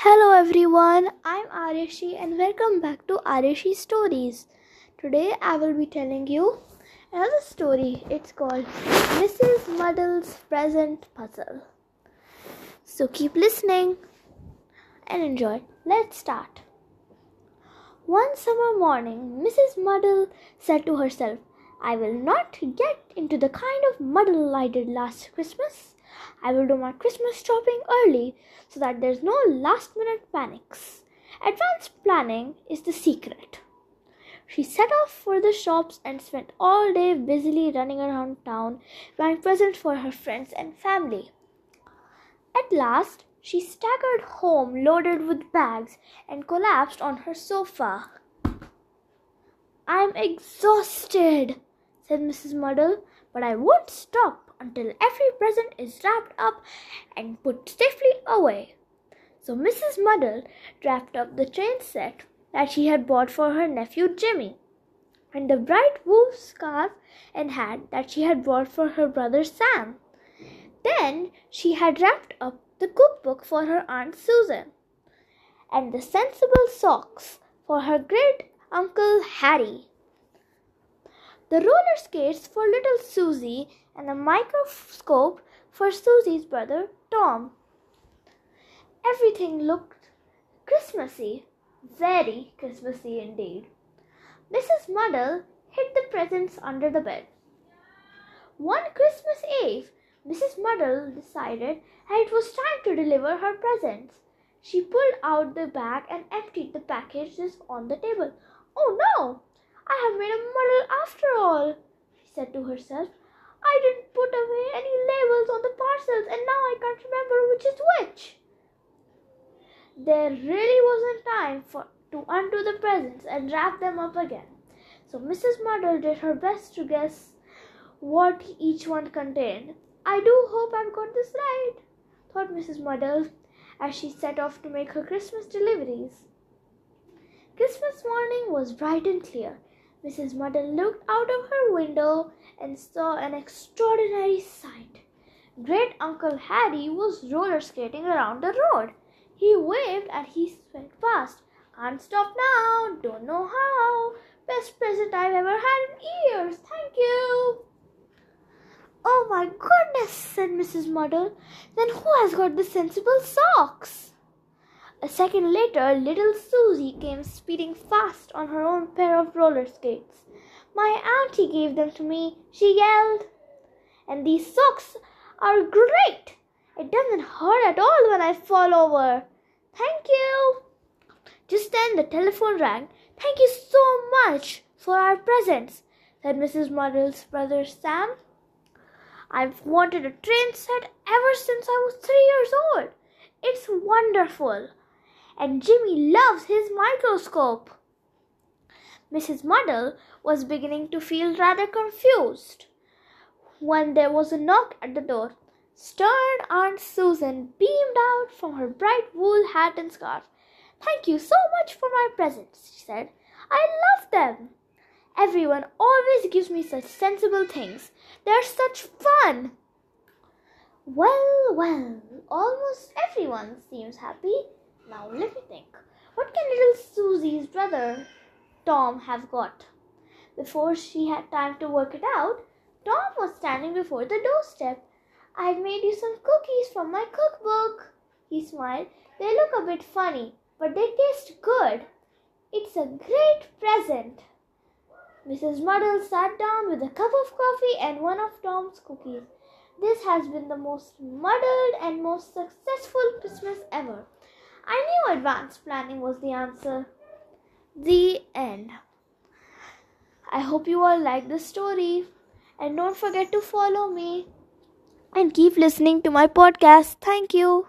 Hello everyone, I'm Aryashi and welcome back to Aryashi Stories. Today I will be telling you another story. It's called Mrs. Muddle's Present Puzzle. So keep listening and enjoy. Let's start. One summer morning, Mrs. Muddle said to herself, I will not get into the kind of muddle I did last Christmas. I will do my Christmas shopping early so that there's no last minute panics. Advanced planning is the secret. She set off for the shops and spent all day busily running around town buying presents for her friends and family. At last, she staggered home loaded with bags and collapsed on her sofa. I'm exhausted, said Mrs. Muddle, but I won't stop until every present is wrapped up and put safely away. So Mrs. Muddle wrapped up the train set that she had bought for her nephew Jimmy, and the bright wool scarf and hat that she had bought for her brother Sam. Then she had wrapped up the cookbook for her Aunt Susan, and the sensible socks for her great uncle Harry the roller skates for little Susie, and the microscope for Susie's brother Tom. Everything looked Christmassy, very Christmassy indeed. Mrs. Muddle hid the presents under the bed. One Christmas Eve, Mrs. Muddle decided that it was time to deliver her presents. She pulled out the bag and emptied the packages on the table. Oh no! I have made a muddle after all, she said to herself. I didn't put away any labels on the parcels and now I can't remember which is which. There really wasn't time for to undo the presents and wrap them up again. So Mrs. Muddle did her best to guess what each one contained. I do hope I've got this right, thought Mrs. Muddle as she set off to make her Christmas deliveries. Christmas morning was bright and clear. Mrs. Muddle looked out of her window and saw an extraordinary sight. Great Uncle Harry was roller skating around the road. He waved and he went fast. Can't stop now, don't know how. Best present I've ever had in years, thank you. Oh my goodness, said Mrs. Muddle. Then who has got the sensible socks? A second later, little Susie came speeding fast on her own pair of roller skates. My auntie gave them to me, she yelled. And these socks are great. It doesn't hurt at all when I fall over. Thank you. Just then the telephone rang. Thank you so much for our presents, said Mrs. Muddle's brother Sam. I've wanted a train set ever since I was three years old. It's wonderful and Jimmy loves his microscope. Mrs. Muddle was beginning to feel rather confused when there was a knock at the door. Stern Aunt Susan beamed out from her bright wool hat and scarf. Thank you so much for my presents, she said. I love them. Everyone always gives me such sensible things. They're such fun. Well, well, almost everyone seems happy. Now let me think. What can little Susie's brother Tom have got? Before she had time to work it out, Tom was standing before the doorstep. I've made you some cookies from my cookbook. He smiled. They look a bit funny, but they taste good. It's a great present. Mrs. Muddle sat down with a cup of coffee and one of Tom's cookies. This has been the most muddled and most successful Christmas ever. I knew advanced planning was the answer. The end. I hope you all like the story. And don't forget to follow me and keep listening to my podcast. Thank you.